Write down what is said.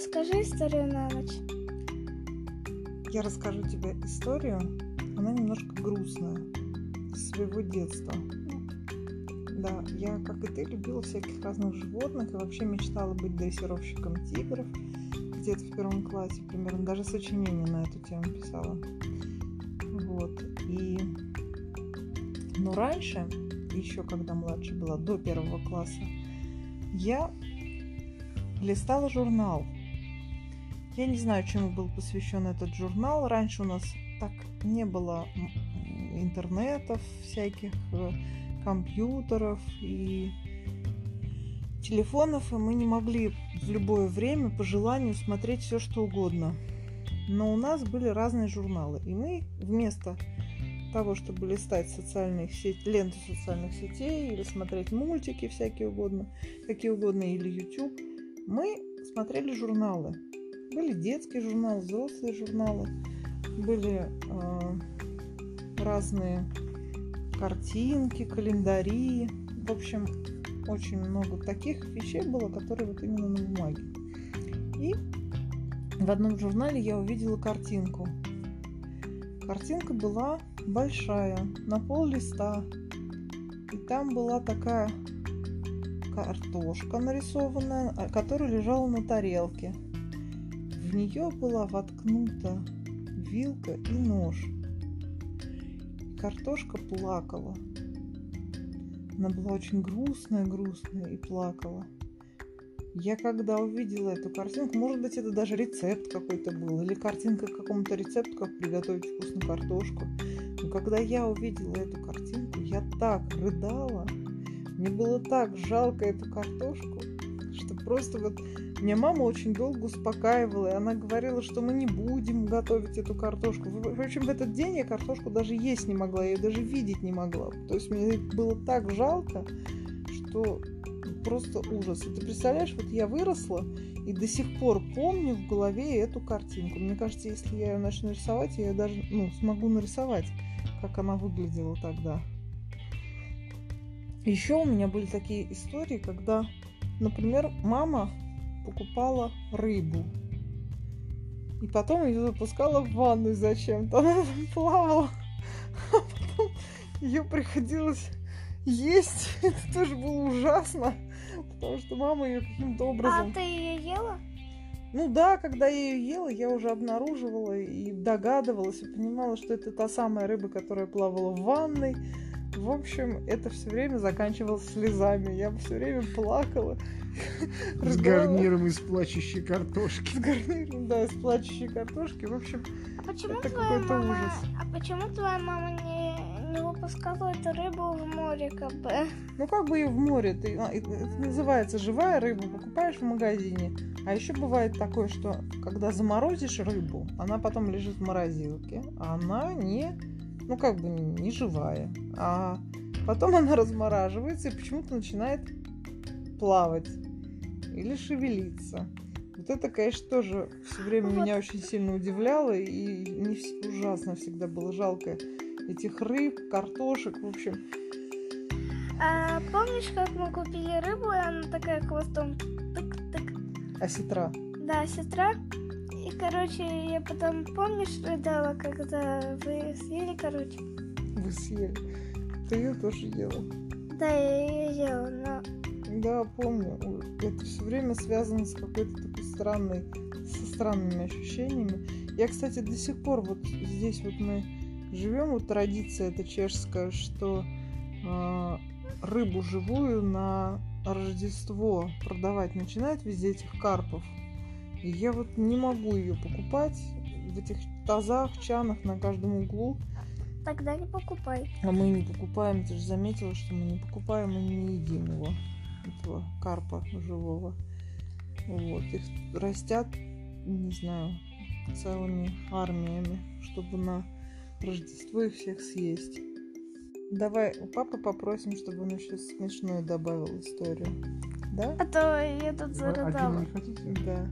расскажи историю на ночь. Я расскажу тебе историю. Она немножко грустная. Из своего детства. Да, я, как и ты, любила всяких разных животных и вообще мечтала быть дрессировщиком тигров. Где-то в первом классе примерно. Даже сочинение на эту тему писала. Вот. И... Но раньше, еще когда младше была, до первого класса, я листала журнал. Я не знаю, чему был посвящен этот журнал. Раньше у нас так не было интернетов всяких, э, компьютеров и телефонов, и мы не могли в любое время по желанию смотреть все, что угодно. Но у нас были разные журналы, и мы вместо того, чтобы листать социальные сети, ленту социальных сетей или смотреть мультики всякие угодно, какие угодно, или YouTube, мы смотрели журналы. Были детские журналы, взрослые журналы, были э, разные картинки, календари. В общем, очень много таких вещей было, которые вот именно на бумаге. И в одном журнале я увидела картинку. Картинка была большая, на пол листа. И там была такая картошка нарисованная, а, которая лежала на тарелке. В нее была воткнута вилка и нож. Картошка плакала. Она была очень грустная, грустная и плакала. Я когда увидела эту картинку, может быть, это даже рецепт какой-то был, или картинка к какому-то рецепту, как приготовить вкусную картошку. Но когда я увидела эту картинку, я так рыдала, мне было так жалко эту картошку, что просто вот меня мама очень долго успокаивала, и она говорила, что мы не будем готовить эту картошку. В общем, в этот день я картошку даже есть не могла, я ее даже видеть не могла. То есть мне было так жалко, что просто ужас. Ты представляешь, вот я выросла и до сих пор помню в голове эту картинку. Мне кажется, если я ее начну рисовать, я ее даже ну, смогу нарисовать, как она выглядела тогда. Еще у меня были такие истории, когда, например, мама покупала рыбу. И потом ее запускала в ванну зачем-то. Она там плавала. А потом ее приходилось есть. Это тоже было ужасно. Потому что мама ее каким-то образом... А ты ее ела? Ну да, когда я ее ела, я уже обнаруживала и догадывалась, и понимала, что это та самая рыба, которая плавала в ванной, в общем, это все время заканчивалось слезами. Я все время плакала. С гарниром из плачущей картошки. С гарниром, да, из плачущей картошки. В общем, а почему это какой-то мама... ужас. А почему твоя мама не, не выпускала эту рыбу в море, как бы? Ну, как бы ее в море. Ты, а, это называется живая рыба, покупаешь в магазине. А еще бывает такое, что когда заморозишь рыбу, она потом лежит в морозилке, а она не ну как бы не живая. А потом она размораживается и почему-то начинает плавать или шевелиться. Вот это, конечно, тоже все время вот. меня очень сильно удивляло, и не ужасно всегда было жалко этих рыб, картошек, в общем. А помнишь, как мы купили рыбу, и она такая хвостом тык-тык? А сестра? Да, сестра и, короче, я потом, помнишь, рыдала, когда вы съели, короче? Вы съели. Ты ее тоже ела? Да, я ее ела, но... Да, помню. Это все время связано с какой-то такой странной, со странными ощущениями. Я, кстати, до сих пор вот здесь вот мы живем, вот традиция эта чешская, что э, рыбу живую на Рождество продавать начинают везде этих карпов. И я вот не могу ее покупать в этих тазах, чанах на каждом углу. Тогда не покупай. А мы не покупаем, ты же заметила, что мы не покупаем и не едим его, этого карпа живого. Вот, их растят, не знаю, целыми армиями, чтобы на Рождество их всех съесть. Давай у папы попросим, чтобы он еще смешную добавил историю. Да? А то я тут зарыдала. А не хотите? Да.